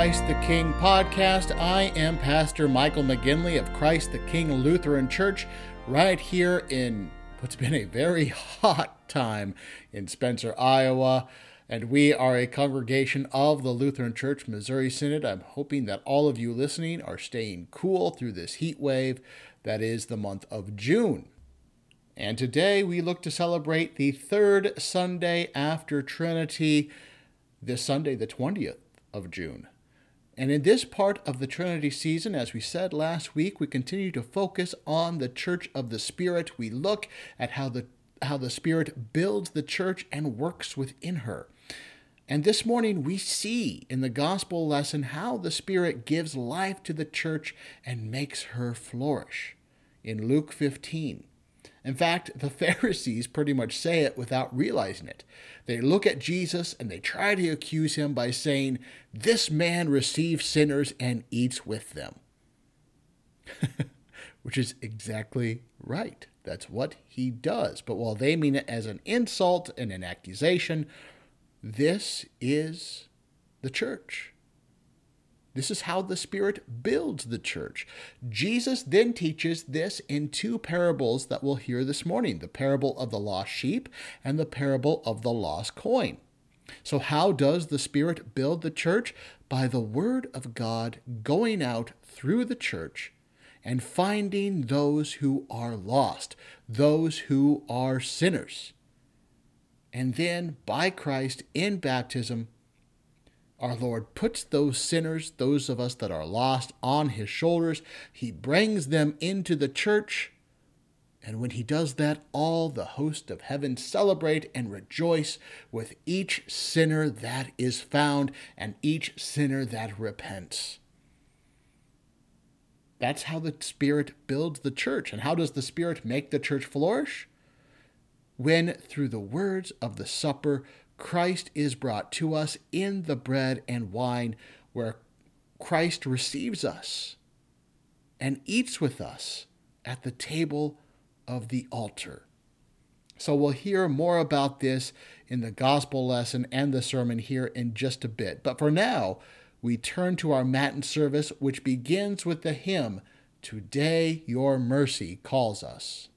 Christ the King podcast. I am Pastor Michael McGinley of Christ the King Lutheran Church, right here in what's been a very hot time in Spencer, Iowa. And we are a congregation of the Lutheran Church Missouri Synod. I'm hoping that all of you listening are staying cool through this heat wave that is the month of June. And today we look to celebrate the third Sunday after Trinity this Sunday, the 20th of June. And in this part of the Trinity season, as we said last week, we continue to focus on the Church of the Spirit. We look at how the how the Spirit builds the church and works within her. And this morning we see in the gospel lesson how the Spirit gives life to the church and makes her flourish. In Luke 15, in fact, the Pharisees pretty much say it without realizing it. They look at Jesus and they try to accuse him by saying, This man receives sinners and eats with them. Which is exactly right. That's what he does. But while they mean it as an insult and an accusation, this is the church. This is how the Spirit builds the church. Jesus then teaches this in two parables that we'll hear this morning the parable of the lost sheep and the parable of the lost coin. So, how does the Spirit build the church? By the Word of God going out through the church and finding those who are lost, those who are sinners. And then by Christ in baptism, our Lord puts those sinners, those of us that are lost, on his shoulders. He brings them into the church. And when he does that, all the host of heaven celebrate and rejoice with each sinner that is found and each sinner that repents. That's how the Spirit builds the church. And how does the Spirit make the church flourish? When, through the words of the supper, Christ is brought to us in the bread and wine, where Christ receives us and eats with us at the table of the altar. So we'll hear more about this in the gospel lesson and the sermon here in just a bit. But for now, we turn to our Matin service, which begins with the hymn, Today Your Mercy Calls Us.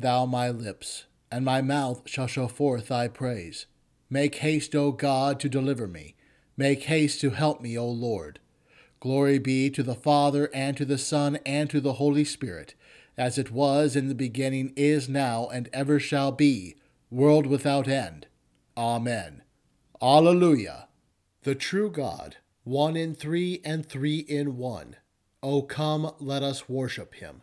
Thou my lips, and my mouth shall show forth thy praise. Make haste, O God, to deliver me. Make haste to help me, O Lord. Glory be to the Father, and to the Son, and to the Holy Spirit, as it was in the beginning, is now, and ever shall be, world without end. Amen. Alleluia. The true God, one in three and three in one. O come, let us worship him.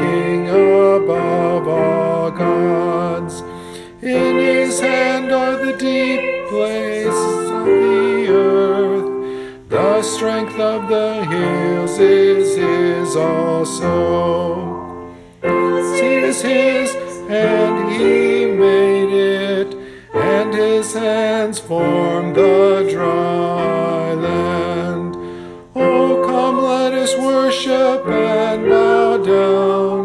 His are the deep places of the earth. The strength of the hills is his also. Sea is his, and he made it, and his hands formed the dry land. Oh, come, let us worship and bow down.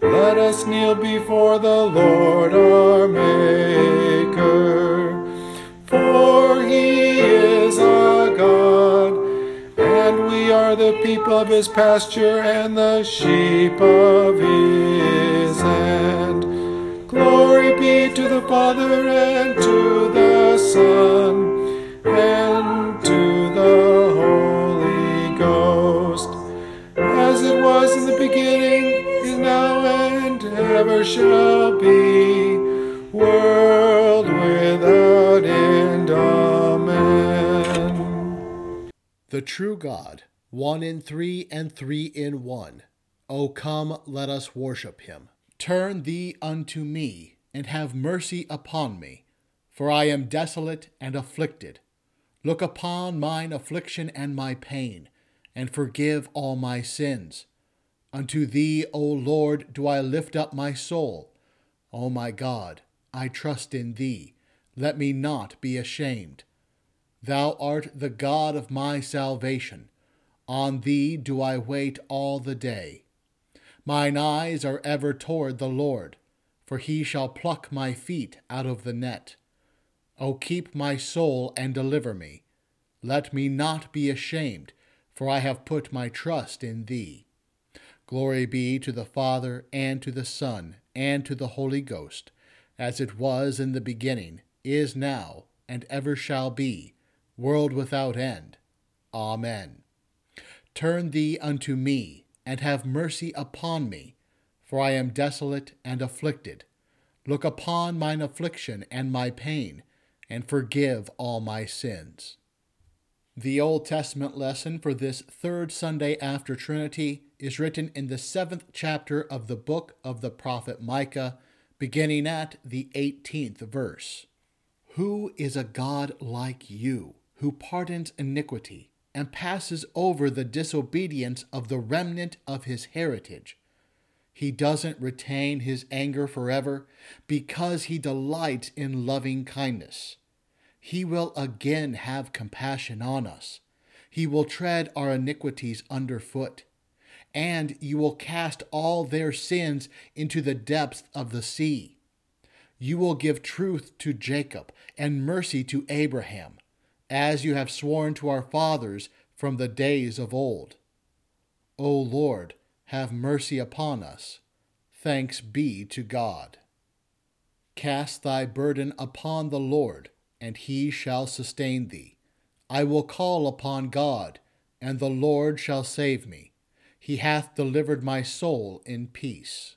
Let us kneel before the Lord our Maker. People of his pasture and the sheep of his hand. Glory be to the Father and to the Son and to the Holy Ghost, as it was in the beginning, is now, and ever shall be, world without end. Amen. The true God, one in three and three in one. O come, let us worship him. Turn thee unto me, and have mercy upon me, for I am desolate and afflicted. Look upon mine affliction and my pain, and forgive all my sins. Unto thee, O Lord, do I lift up my soul. O my God, I trust in thee. Let me not be ashamed. Thou art the God of my salvation. On thee do I wait all the day. Mine eyes are ever toward the Lord, for he shall pluck my feet out of the net. O keep my soul and deliver me. Let me not be ashamed, for I have put my trust in thee. Glory be to the Father, and to the Son, and to the Holy Ghost, as it was in the beginning, is now, and ever shall be, world without end. Amen. Turn thee unto me, and have mercy upon me, for I am desolate and afflicted. Look upon mine affliction and my pain, and forgive all my sins. The Old Testament lesson for this third Sunday after Trinity is written in the seventh chapter of the book of the prophet Micah, beginning at the 18th verse. Who is a God like you, who pardons iniquity and passes over the disobedience of the remnant of his heritage? He doesn't retain his anger forever because he delights in loving kindness. He will again have compassion on us. He will tread our iniquities underfoot, and you will cast all their sins into the depths of the sea. You will give truth to Jacob and mercy to Abraham, as you have sworn to our fathers from the days of old. O Lord, have mercy upon us. Thanks be to God. Cast thy burden upon the Lord, and he shall sustain thee. I will call upon God, and the Lord shall save me. He hath delivered my soul in peace.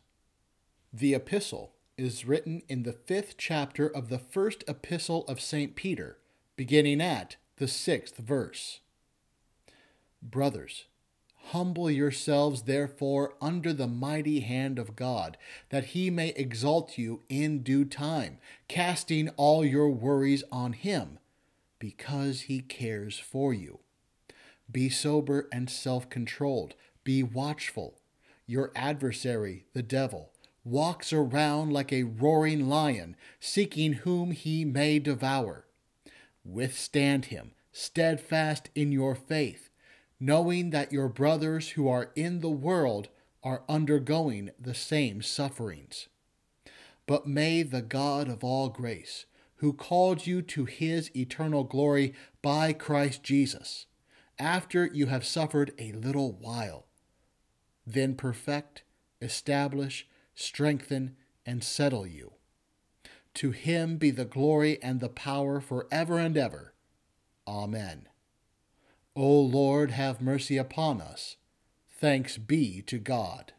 The epistle is written in the fifth chapter of the first epistle of St. Peter, beginning at the sixth verse. Brothers, humble yourselves therefore under the mighty hand of God, that he may exalt you in due time, casting all your worries on him, because he cares for you. Be sober and self controlled, be watchful. Your adversary, the devil, walks around like a roaring lion, seeking whom he may devour. Withstand him, steadfast in your faith, knowing that your brothers who are in the world are undergoing the same sufferings. But may the God of all grace, who called you to his eternal glory by Christ Jesus, after you have suffered a little while, then perfect, establish, strengthen, and settle you. To him be the glory and the power forever and ever. Amen. O Lord, have mercy upon us. Thanks be to God.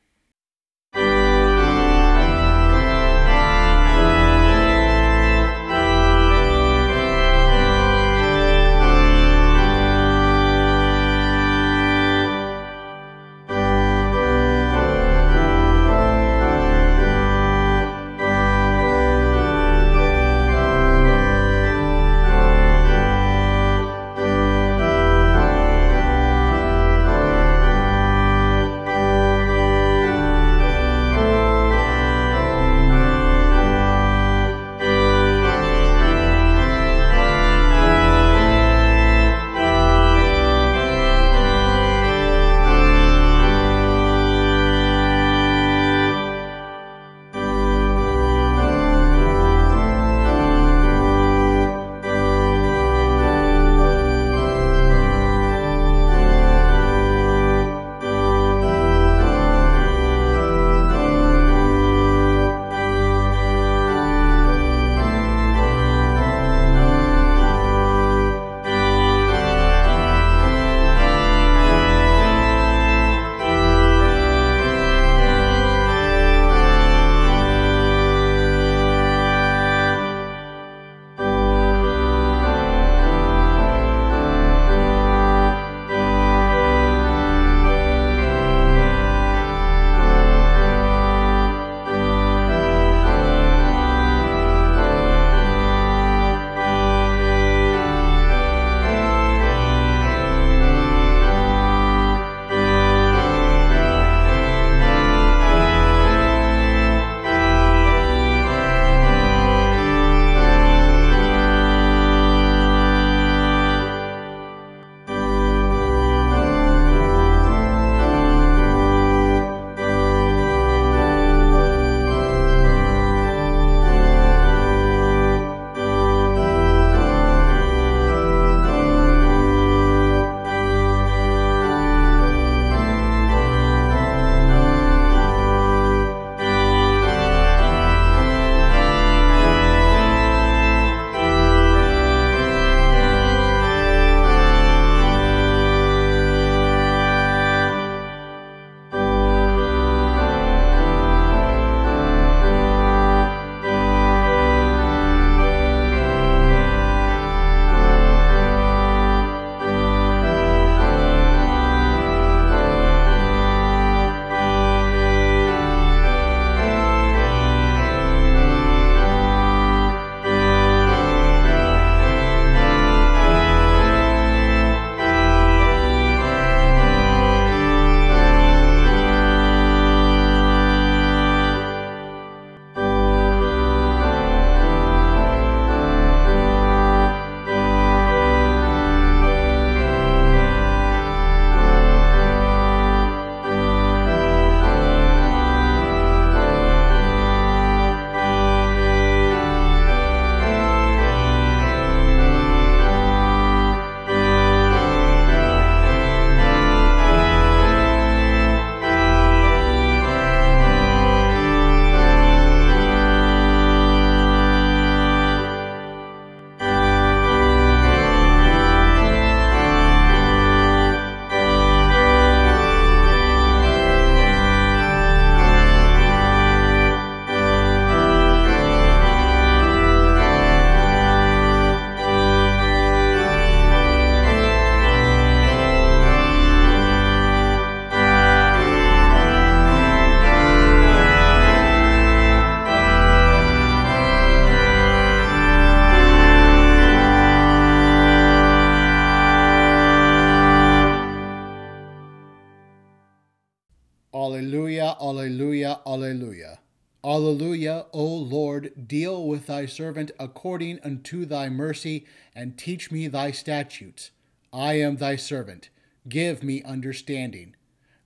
Thy servant according unto thy mercy, and teach me thy statutes. I am thy servant. Give me understanding,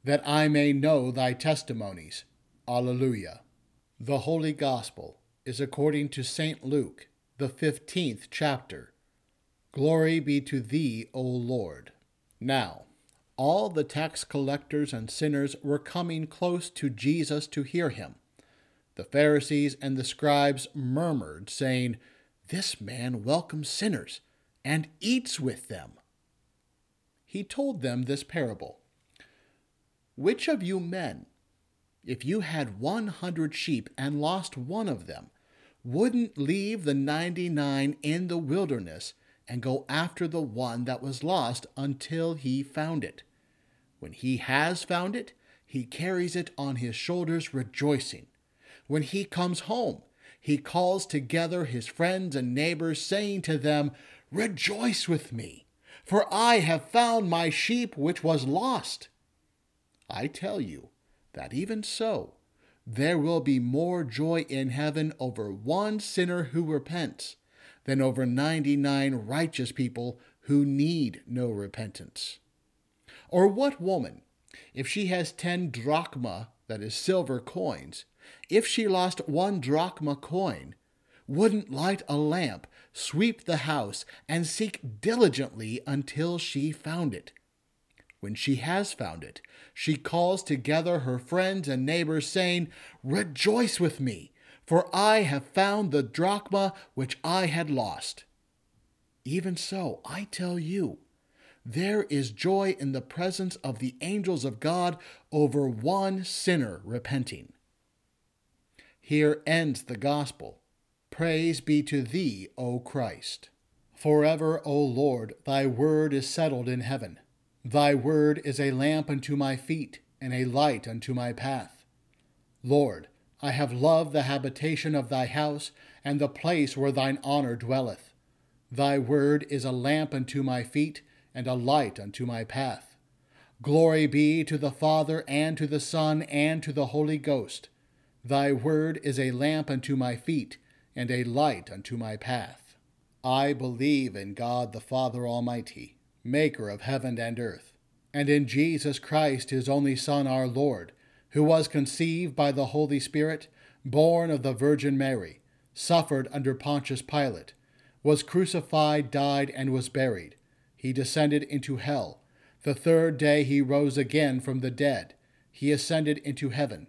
that I may know thy testimonies. Alleluia. The Holy Gospel is according to St. Luke, the fifteenth chapter. Glory be to thee, O Lord. Now, all the tax collectors and sinners were coming close to Jesus to hear him. The Pharisees and the scribes murmured, saying, This man welcomes sinners and eats with them. He told them this parable Which of you men, if you had one hundred sheep and lost one of them, wouldn't leave the ninety nine in the wilderness and go after the one that was lost until he found it? When he has found it, he carries it on his shoulders, rejoicing. When he comes home, he calls together his friends and neighbors, saying to them, Rejoice with me, for I have found my sheep which was lost. I tell you that even so, there will be more joy in heaven over one sinner who repents than over 99 righteous people who need no repentance. Or what woman, if she has 10 drachma, that is silver coins, if she lost one drachma coin, wouldn't light a lamp, sweep the house, and seek diligently until she found it. When she has found it, she calls together her friends and neighbors, saying, Rejoice with me, for I have found the drachma which I had lost. Even so, I tell you, there is joy in the presence of the angels of God over one sinner repenting. Here ends the gospel. Praise be to thee, O Christ. Forever, O Lord, thy word is settled in heaven. Thy word is a lamp unto my feet and a light unto my path. Lord, I have loved the habitation of thy house and the place where thine honor dwelleth. Thy word is a lamp unto my feet and a light unto my path. Glory be to the Father and to the Son and to the Holy Ghost Thy word is a lamp unto my feet, and a light unto my path. I believe in God the Father Almighty, maker of heaven and earth, and in Jesus Christ, his only Son, our Lord, who was conceived by the Holy Spirit, born of the Virgin Mary, suffered under Pontius Pilate, was crucified, died, and was buried. He descended into hell. The third day he rose again from the dead. He ascended into heaven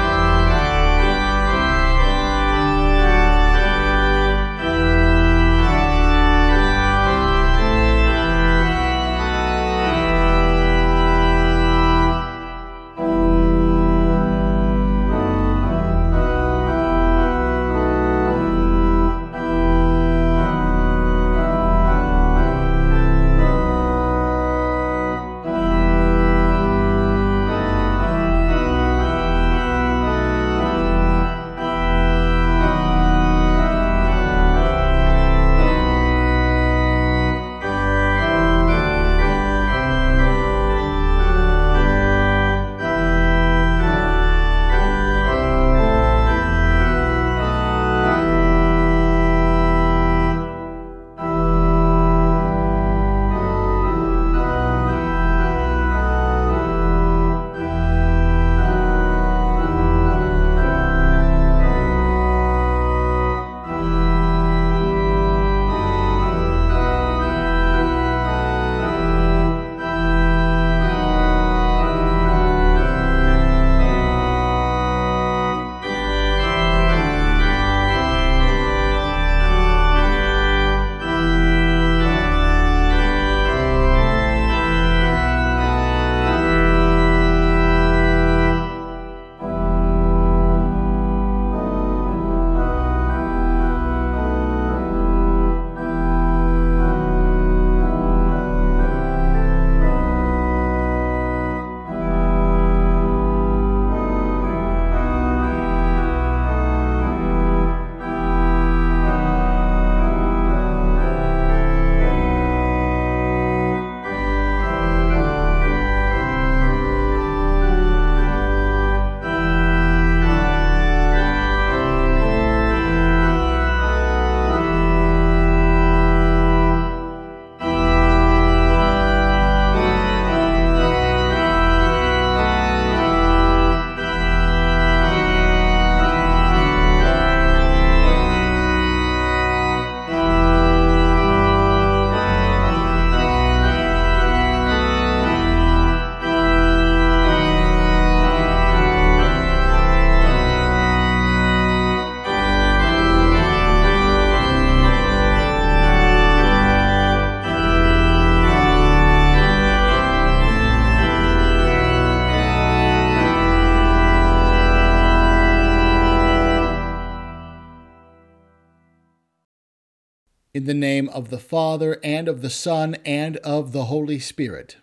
Of the Father, and of the Son, and of the Holy Spirit.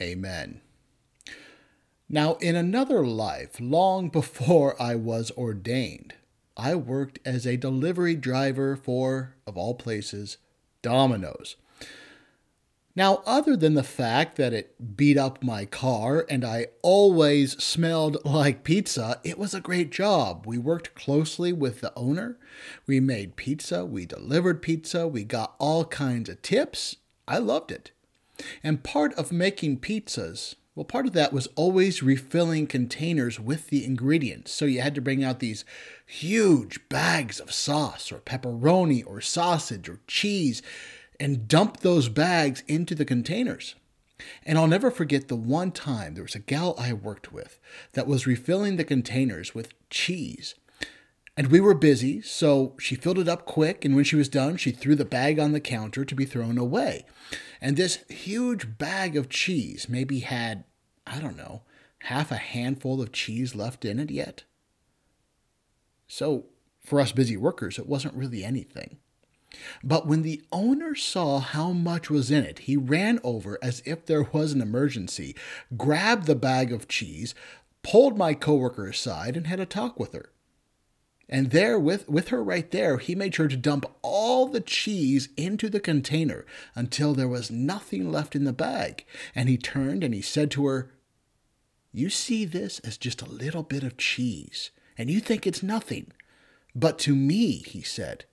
Amen. Now, in another life, long before I was ordained, I worked as a delivery driver for, of all places, Domino's. Now, other than the fact that it beat up my car and I always smelled like pizza, it was a great job. We worked closely with the owner. We made pizza, we delivered pizza, we got all kinds of tips. I loved it. And part of making pizzas, well, part of that was always refilling containers with the ingredients. So you had to bring out these huge bags of sauce or pepperoni or sausage or cheese and dump those bags into the containers. And I'll never forget the one time there was a gal I worked with that was refilling the containers with cheese. And we were busy, so she filled it up quick, and when she was done, she threw the bag on the counter to be thrown away. And this huge bag of cheese maybe had, I don't know, half a handful of cheese left in it yet. So, for us busy workers, it wasn't really anything. But when the owner saw how much was in it, he ran over as if there was an emergency, grabbed the bag of cheese, pulled my coworker aside, and had a talk with her. And there, with, with her right there, he made sure to dump all the cheese into the container until there was nothing left in the bag. And he turned and he said to her, You see this as just a little bit of cheese, and you think it's nothing. But to me, he said,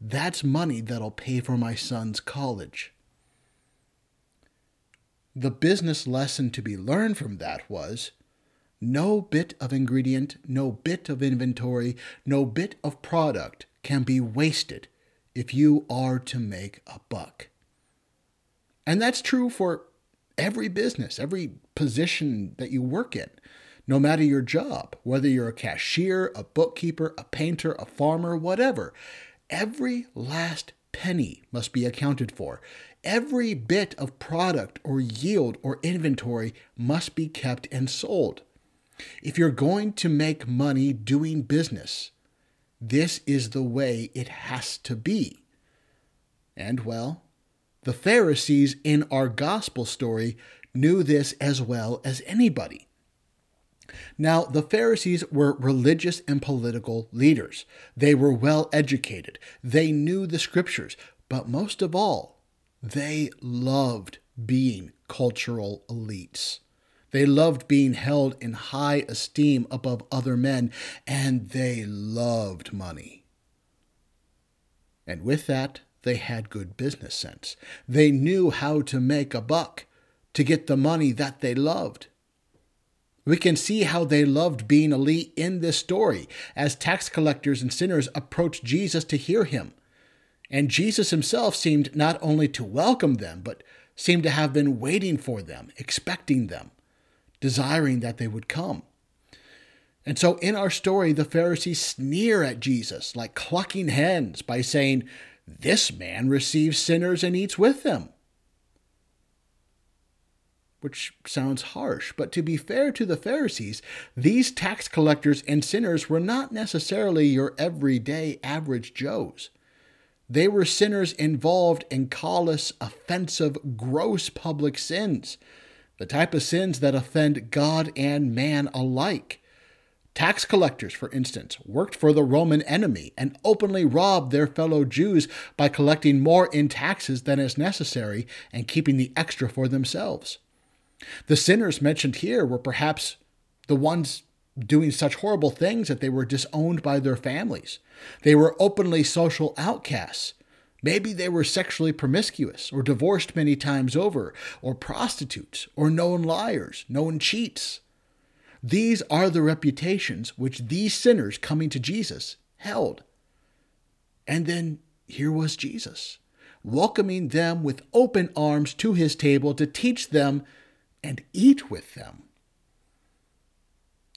that's money that'll pay for my son's college. The business lesson to be learned from that was no bit of ingredient, no bit of inventory, no bit of product can be wasted if you are to make a buck. And that's true for every business, every position that you work in, no matter your job, whether you're a cashier, a bookkeeper, a painter, a farmer, whatever. Every last penny must be accounted for. Every bit of product or yield or inventory must be kept and sold. If you're going to make money doing business, this is the way it has to be. And well, the Pharisees in our gospel story knew this as well as anybody. Now, the Pharisees were religious and political leaders. They were well educated. They knew the scriptures. But most of all, they loved being cultural elites. They loved being held in high esteem above other men, and they loved money. And with that, they had good business sense. They knew how to make a buck to get the money that they loved. We can see how they loved being elite in this story as tax collectors and sinners approached Jesus to hear him. And Jesus himself seemed not only to welcome them, but seemed to have been waiting for them, expecting them, desiring that they would come. And so in our story, the Pharisees sneer at Jesus like clucking hens by saying, This man receives sinners and eats with them which sounds harsh, but to be fair to the Pharisees, these tax collectors and sinners were not necessarily your everyday average Joes. They were sinners involved in callous, offensive, gross public sins, the type of sins that offend God and man alike. Tax collectors, for instance, worked for the Roman enemy and openly robbed their fellow Jews by collecting more in taxes than is necessary and keeping the extra for themselves. The sinners mentioned here were perhaps the ones doing such horrible things that they were disowned by their families. They were openly social outcasts. Maybe they were sexually promiscuous or divorced many times over, or prostitutes, or known liars, known cheats. These are the reputations which these sinners coming to Jesus held. And then here was Jesus, welcoming them with open arms to his table to teach them and eat with them.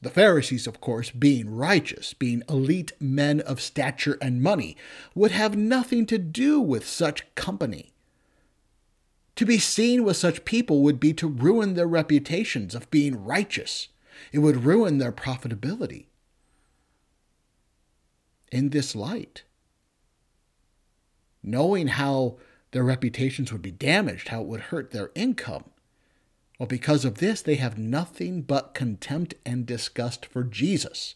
The Pharisees, of course, being righteous, being elite men of stature and money, would have nothing to do with such company. To be seen with such people would be to ruin their reputations of being righteous. It would ruin their profitability. In this light, knowing how their reputations would be damaged, how it would hurt their income. Well, because of this, they have nothing but contempt and disgust for Jesus.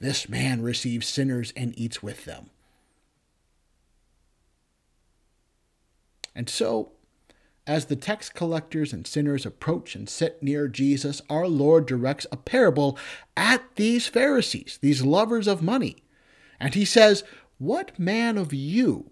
This man receives sinners and eats with them. And so, as the tax collectors and sinners approach and sit near Jesus, our Lord directs a parable at these Pharisees, these lovers of money. And he says, What man of you,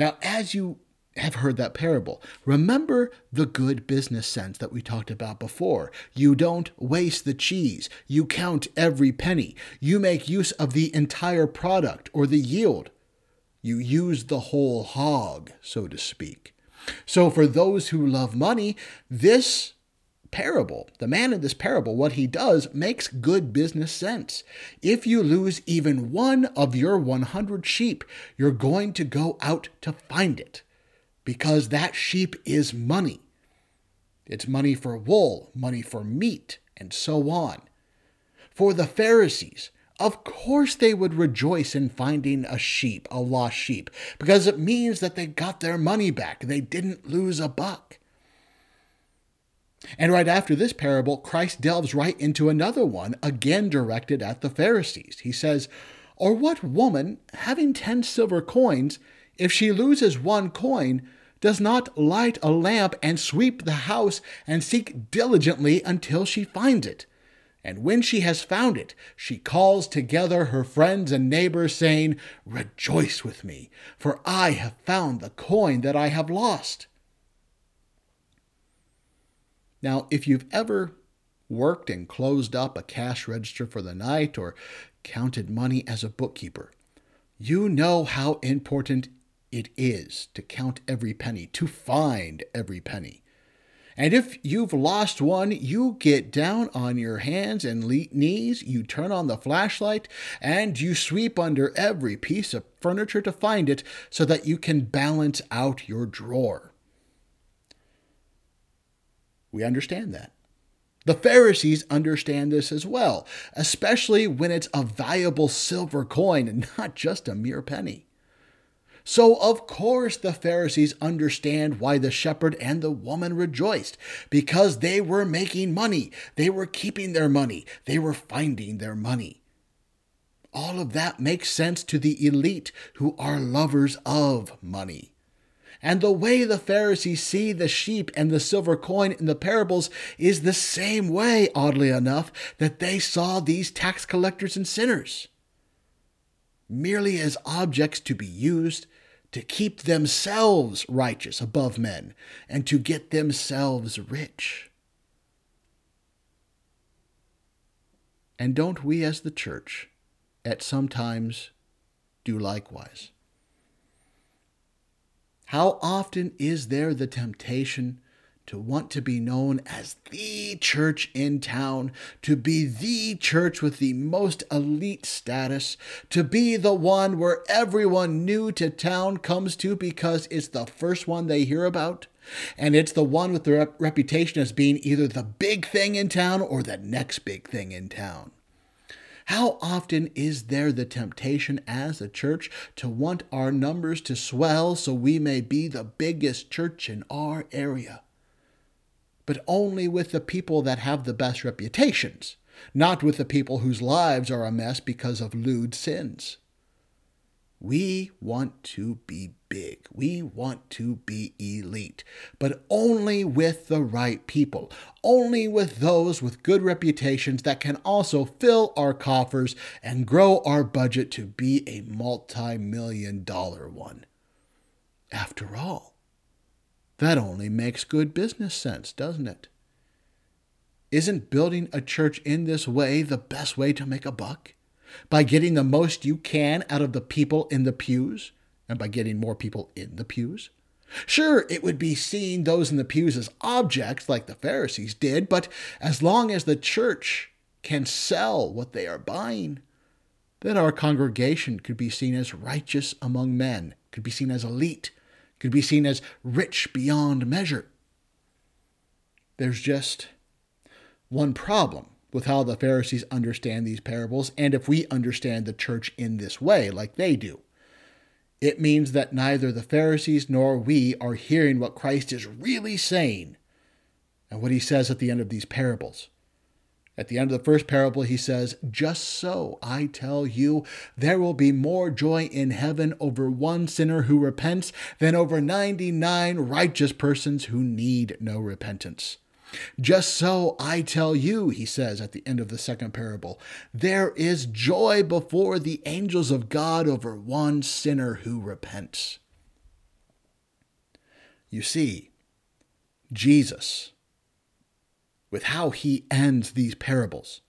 Now, as you have heard that parable, remember the good business sense that we talked about before. You don't waste the cheese, you count every penny, you make use of the entire product or the yield. You use the whole hog, so to speak. So, for those who love money, this parable, the man in this parable, what he does makes good business sense. If you lose even one of your 100 sheep, you're going to go out to find it because that sheep is money. It's money for wool, money for meat, and so on. For the Pharisees, of course they would rejoice in finding a sheep, a lost sheep, because it means that they got their money back. They didn't lose a buck. And right after this parable, Christ delves right into another one, again directed at the Pharisees. He says, Or what woman, having ten silver coins, if she loses one coin, does not light a lamp and sweep the house and seek diligently until she finds it? And when she has found it, she calls together her friends and neighbors, saying, Rejoice with me, for I have found the coin that I have lost. Now, if you've ever worked and closed up a cash register for the night or counted money as a bookkeeper, you know how important it is to count every penny, to find every penny. And if you've lost one, you get down on your hands and knees, you turn on the flashlight, and you sweep under every piece of furniture to find it so that you can balance out your drawer. We understand that. The Pharisees understand this as well, especially when it's a valuable silver coin and not just a mere penny. So, of course, the Pharisees understand why the shepherd and the woman rejoiced, because they were making money. They were keeping their money. They were finding their money. All of that makes sense to the elite who are lovers of money. And the way the Pharisees see the sheep and the silver coin in the parables is the same way, oddly enough, that they saw these tax collectors and sinners merely as objects to be used to keep themselves righteous above men and to get themselves rich. And don't we as the church at some times do likewise? How often is there the temptation to want to be known as the church in town, to be the church with the most elite status, to be the one where everyone new to town comes to because it's the first one they hear about? And it's the one with the rep- reputation as being either the big thing in town or the next big thing in town. How often is there the temptation as a church to want our numbers to swell so we may be the biggest church in our area? But only with the people that have the best reputations, not with the people whose lives are a mess because of lewd sins. We want to be big. We want to be elite, but only with the right people, only with those with good reputations that can also fill our coffers and grow our budget to be a multi million dollar one. After all, that only makes good business sense, doesn't it? Isn't building a church in this way the best way to make a buck? By getting the most you can out of the people in the pews and by getting more people in the pews. Sure, it would be seeing those in the pews as objects like the Pharisees did, but as long as the church can sell what they are buying, then our congregation could be seen as righteous among men, could be seen as elite, could be seen as rich beyond measure. There's just one problem with how the Pharisees understand these parables, and if we understand the church in this way, like they do. It means that neither the Pharisees nor we are hearing what Christ is really saying and what he says at the end of these parables. At the end of the first parable, he says, Just so I tell you, there will be more joy in heaven over one sinner who repents than over 99 righteous persons who need no repentance. Just so I tell you, he says at the end of the second parable, there is joy before the angels of God over one sinner who repents. You see, Jesus, with how he ends these parables,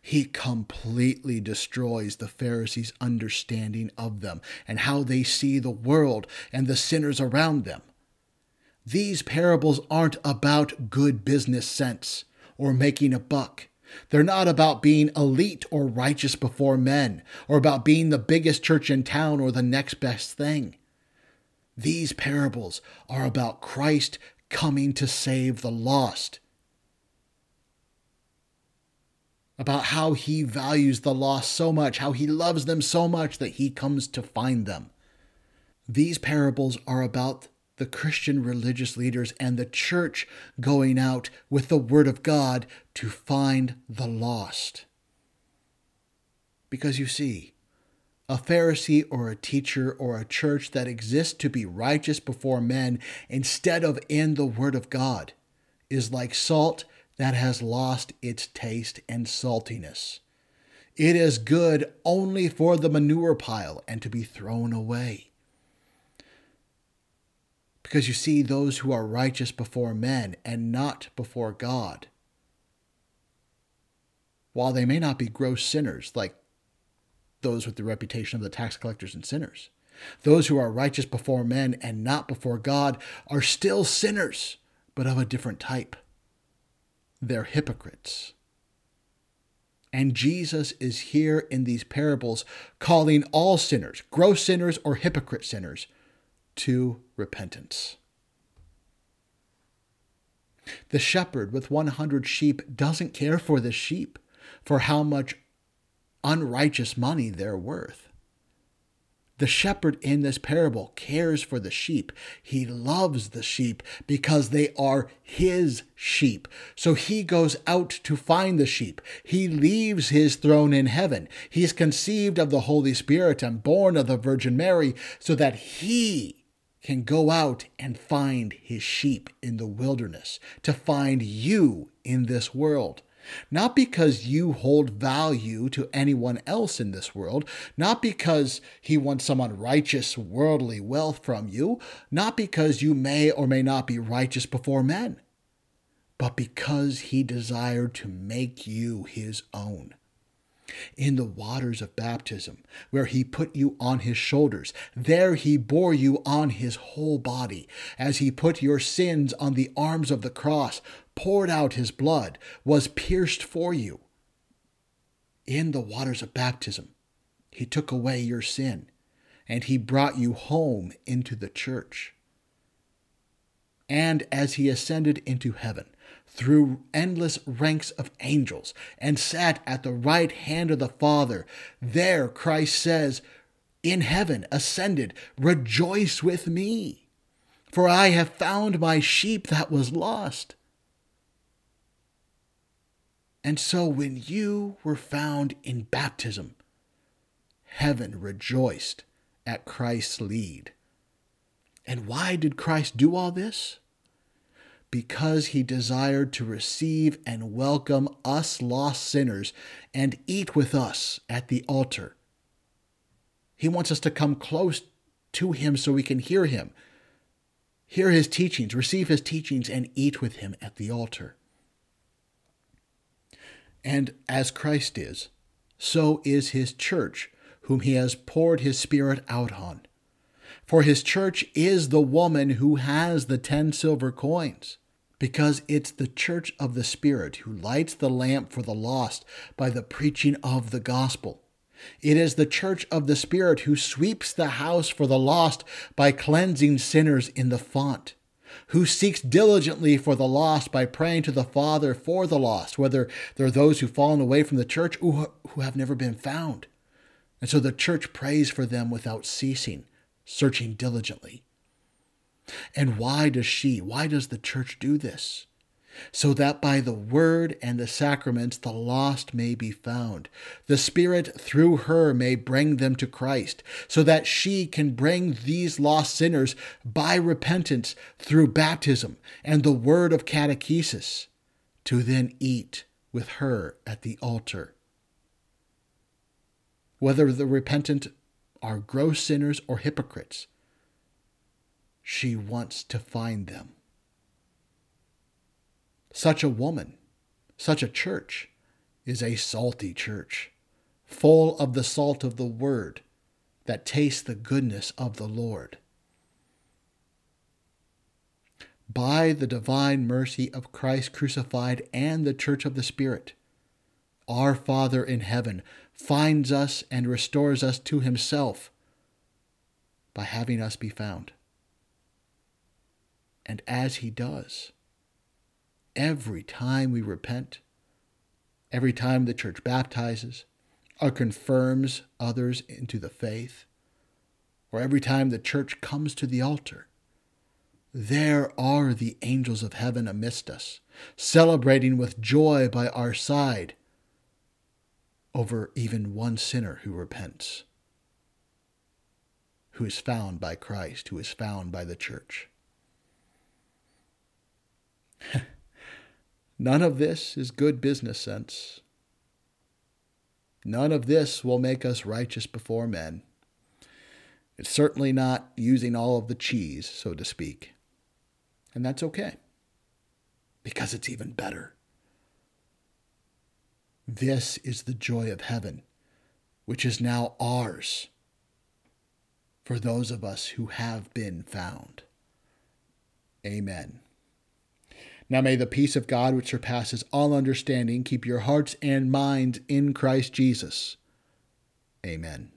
he completely destroys the Pharisees' understanding of them and how they see the world and the sinners around them. These parables aren't about good business sense or making a buck. They're not about being elite or righteous before men, or about being the biggest church in town or the next best thing. These parables are about Christ coming to save the lost, about how he values the lost so much, how he loves them so much that he comes to find them. These parables are about the Christian religious leaders and the church going out with the Word of God to find the lost. Because you see, a Pharisee or a teacher or a church that exists to be righteous before men instead of in the Word of God is like salt that has lost its taste and saltiness. It is good only for the manure pile and to be thrown away. Because you see, those who are righteous before men and not before God, while they may not be gross sinners like those with the reputation of the tax collectors and sinners, those who are righteous before men and not before God are still sinners, but of a different type. They're hypocrites. And Jesus is here in these parables calling all sinners, gross sinners or hypocrite sinners, to repentance. The shepherd with 100 sheep doesn't care for the sheep, for how much unrighteous money they're worth. The shepherd in this parable cares for the sheep. He loves the sheep because they are his sheep. So he goes out to find the sheep. He leaves his throne in heaven. He is conceived of the Holy Spirit and born of the Virgin Mary so that he can go out and find his sheep in the wilderness, to find you in this world. Not because you hold value to anyone else in this world, not because he wants some unrighteous worldly wealth from you, not because you may or may not be righteous before men, but because he desired to make you his own in the waters of baptism, where he put you on his shoulders. There he bore you on his whole body, as he put your sins on the arms of the cross, poured out his blood, was pierced for you. In the waters of baptism, he took away your sin, and he brought you home into the church. And as he ascended into heaven, through endless ranks of angels and sat at the right hand of the Father. There, Christ says, in heaven, ascended, rejoice with me, for I have found my sheep that was lost. And so, when you were found in baptism, heaven rejoiced at Christ's lead. And why did Christ do all this? Because he desired to receive and welcome us lost sinners and eat with us at the altar. He wants us to come close to him so we can hear him, hear his teachings, receive his teachings, and eat with him at the altar. And as Christ is, so is his church, whom he has poured his Spirit out on. For his church is the woman who has the ten silver coins, because it's the church of the Spirit who lights the lamp for the lost by the preaching of the gospel. It is the church of the Spirit who sweeps the house for the lost by cleansing sinners in the font, who seeks diligently for the lost by praying to the Father for the lost, whether they're those who've fallen away from the church or who have never been found. And so the church prays for them without ceasing, searching diligently. And why does she, why does the church do this? so that by the word and the sacraments the lost may be found. The Spirit through her may bring them to Christ, so that she can bring these lost sinners by repentance through baptism and the word of catechesis to then eat with her at the altar. Whether the repentant are gross sinners or hypocrites, she wants to find them such a woman, such a church, is a salty church, full of the salt of the word that tastes the goodness of the Lord. By the divine mercy of Christ crucified and the church of the Spirit, our Father in heaven finds us and restores us to himself by having us be found. And as he does, every time we repent, every time the church baptizes or confirms others into the faith, or every time the church comes to the altar, there are the angels of heaven amidst us, celebrating with joy by our side over even one sinner who repents, who is found by Christ, who is found by the church. None of this is good business sense. None of this will make us righteous before men. It's certainly not using all of the cheese, so to speak. And that's okay, because it's even better. This is the joy of heaven, which is now ours for those of us who have been found. Amen. Now may the peace of God, which surpasses all understanding, keep your hearts and minds in Christ Jesus. Amen.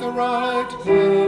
the right hand.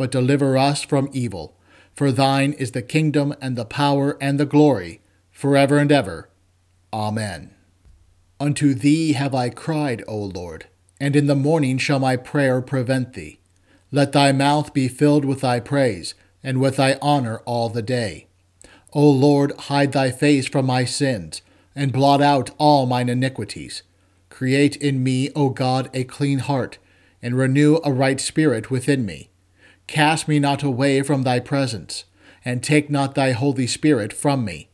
but deliver us from evil. For thine is the kingdom and the power and the glory, forever and ever. Amen. Unto thee have I cried, O Lord, and in the morning shall my prayer prevent thee. Let thy mouth be filled with thy praise, and with thy honor all the day. O Lord, hide thy face from my sins, and blot out all mine iniquities. Create in me, O God, a clean heart and renew a right spirit within me. Cast me not away from thy presence, and take not thy Holy Spirit from me.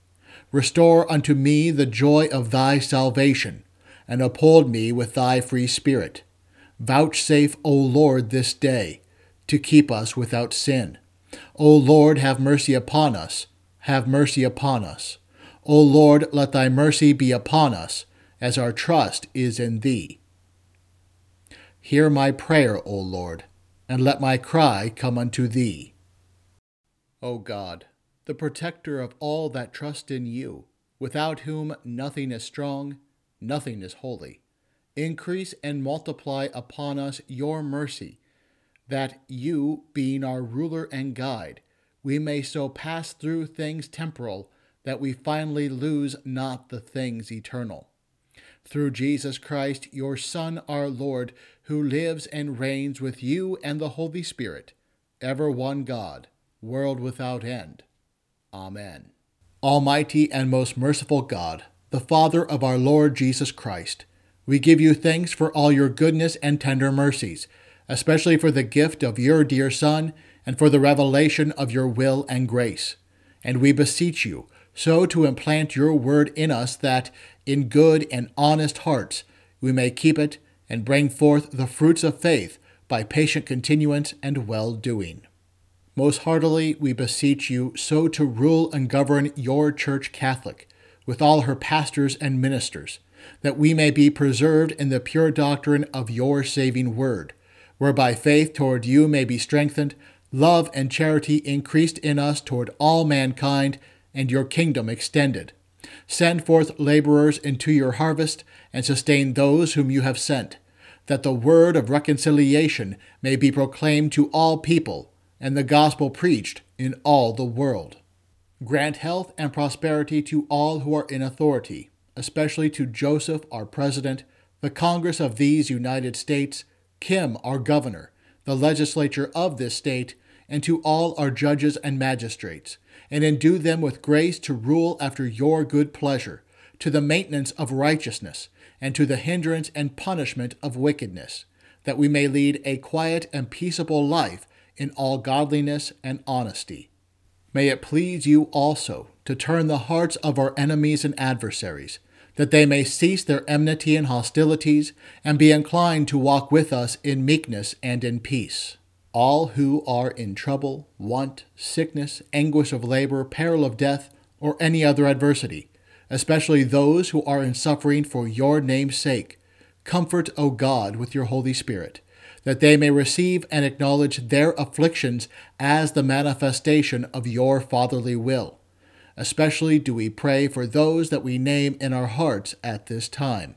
Restore unto me the joy of thy salvation, and uphold me with thy free spirit. Vouchsafe, O Lord, this day, to keep us without sin. O Lord, have mercy upon us, have mercy upon us. O Lord, let thy mercy be upon us, as our trust is in thee. Hear my prayer, O Lord, and let my cry come unto thee. O God, the protector of all that trust in you, without whom nothing is strong, nothing is holy, increase and multiply upon us your mercy, that you, being our ruler and guide, we may so pass through things temporal that we finally lose not the things eternal through Jesus Christ, your Son, our Lord, who lives and reigns with you and the Holy Spirit, ever one God, world without end. Amen. Almighty and most merciful God, the Father of our Lord Jesus Christ, we give you thanks for all your goodness and tender mercies, especially for the gift of your dear Son and for the revelation of your will and grace. And we beseech you, so to implant your word in us that, in good and honest hearts, we may keep it and bring forth the fruits of faith by patient continuance and well doing. Most heartily we beseech you so to rule and govern your Church Catholic, with all her pastors and ministers, that we may be preserved in the pure doctrine of your saving word, whereby faith toward you may be strengthened, love and charity increased in us toward all mankind, and your kingdom extended. Send forth laborers into your harvest, and sustain those whom you have sent, that the word of reconciliation may be proclaimed to all people, and the gospel preached in all the world. Grant health and prosperity to all who are in authority, especially to Joseph, our President, the Congress of these United States, Kim, our Governor, the legislature of this state, and to all our judges and magistrates and endue them with grace to rule after your good pleasure, to the maintenance of righteousness, and to the hindrance and punishment of wickedness, that we may lead a quiet and peaceable life in all godliness and honesty. May it please you also to turn the hearts of our enemies and adversaries, that they may cease their enmity and hostilities, and be inclined to walk with us in meekness and in peace all who are in trouble, want, sickness, anguish of labor, peril of death, or any other adversity, especially those who are in suffering for your name's sake. Comfort, O God, with your Holy Spirit, that they may receive and acknowledge their afflictions as the manifestation of your fatherly will. Especially do we pray for those that we name in our hearts at this time.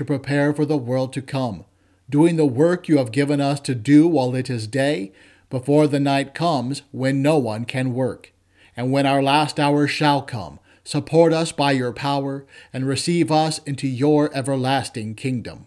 to prepare for the world to come, doing the work you have given us to do while it is day, before the night comes when no one can work. And when our last hour shall come, support us by your power and receive us into your everlasting kingdom.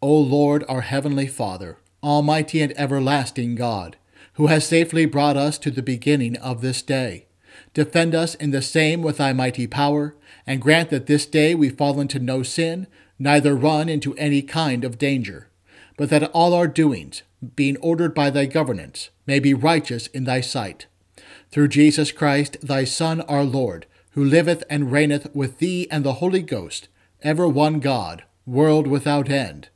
O Lord, our heavenly Father, almighty and everlasting God, who has safely brought us to the beginning of this day, defend us in the same with thy mighty power, and grant that this day we fall into no sin, neither run into any kind of danger, but that all our doings, being ordered by thy governance, may be righteous in thy sight. Through Jesus Christ, thy Son, our Lord, who liveth and reigneth with thee and the Holy Ghost, ever one God, world without end.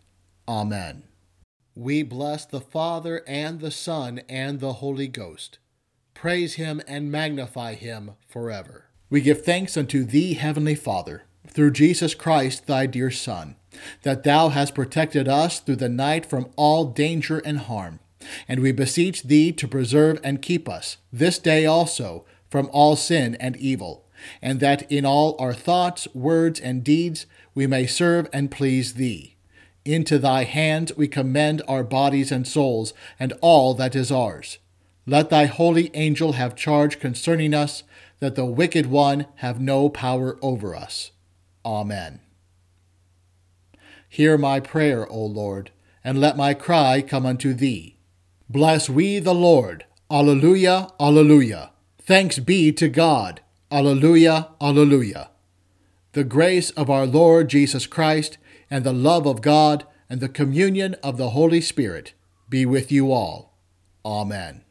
Amen. We bless the Father and the Son and the Holy Ghost. Praise him and magnify him forever. We give thanks unto thee, Heavenly Father, through Jesus Christ, thy dear Son, that thou hast protected us through the night from all danger and harm. And we beseech thee to preserve and keep us, this day also, from all sin and evil, and that in all our thoughts, words, and deeds we may serve and please thee. Into thy hands we commend our bodies and souls, and all that is ours. Let thy holy angel have charge concerning us, that the wicked one have no power over us. Amen. Hear my prayer, O Lord, and let my cry come unto thee. Bless we the Lord. Alleluia, alleluia. Thanks be to God. Alleluia, alleluia. The grace of our Lord Jesus Christ, and the love of God, and the communion of the Holy Spirit be with you all. Amen.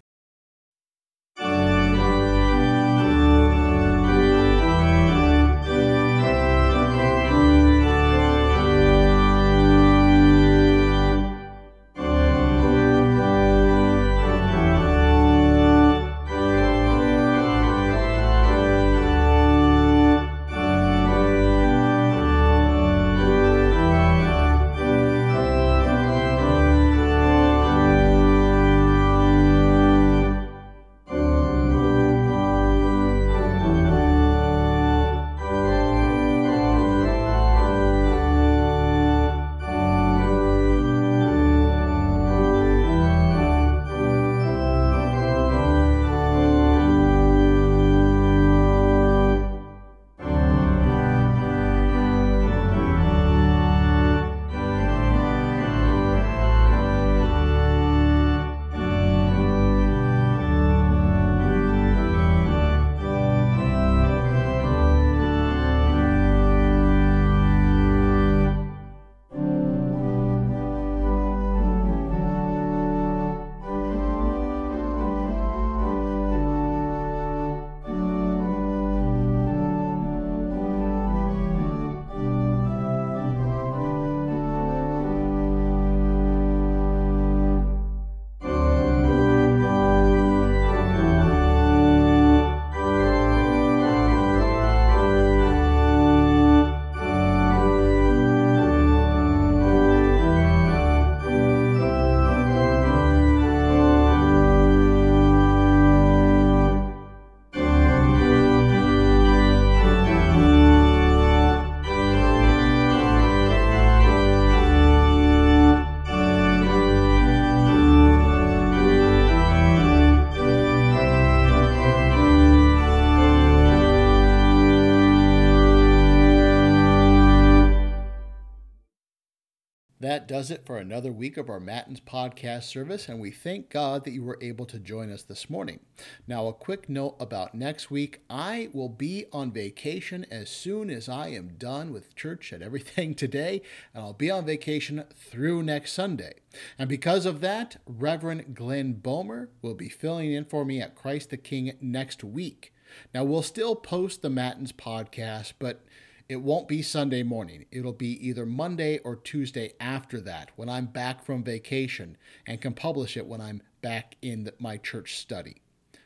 Does it for another week of our Matins podcast service, and we thank God that you were able to join us this morning. Now, a quick note about next week I will be on vacation as soon as I am done with church and everything today, and I'll be on vacation through next Sunday. And because of that, Reverend Glenn Bomer will be filling in for me at Christ the King next week. Now, we'll still post the Matins podcast, but it won't be Sunday morning. It'll be either Monday or Tuesday after that when I'm back from vacation and can publish it when I'm back in my church study.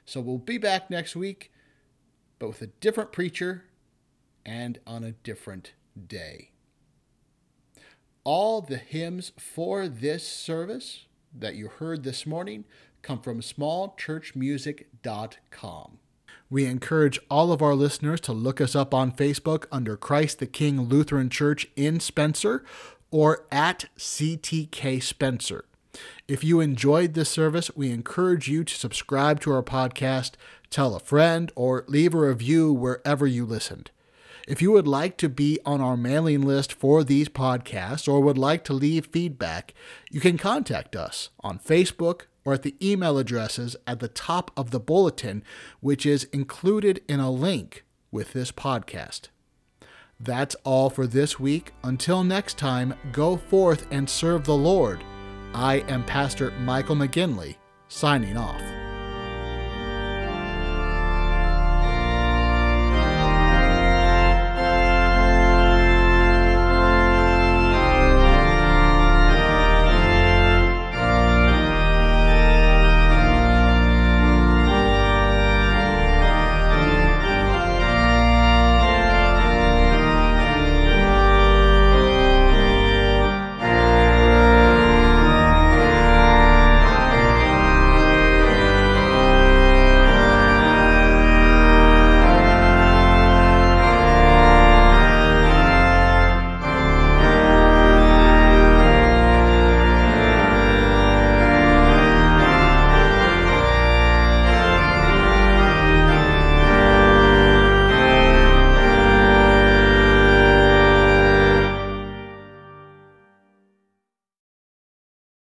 So we'll be back next week, but with a different preacher and on a different day. All the hymns for this service that you heard this morning come from smallchurchmusic.com. We encourage all of our listeners to look us up on Facebook under Christ the King Lutheran Church in Spencer or at CTK Spencer. If you enjoyed this service, we encourage you to subscribe to our podcast, tell a friend, or leave a review wherever you listened. If you would like to be on our mailing list for these podcasts or would like to leave feedback, you can contact us on Facebook, or at the email addresses at the top of the bulletin, which is included in a link with this podcast. That's all for this week. Until next time, go forth and serve the Lord. I am Pastor Michael McGinley, signing off.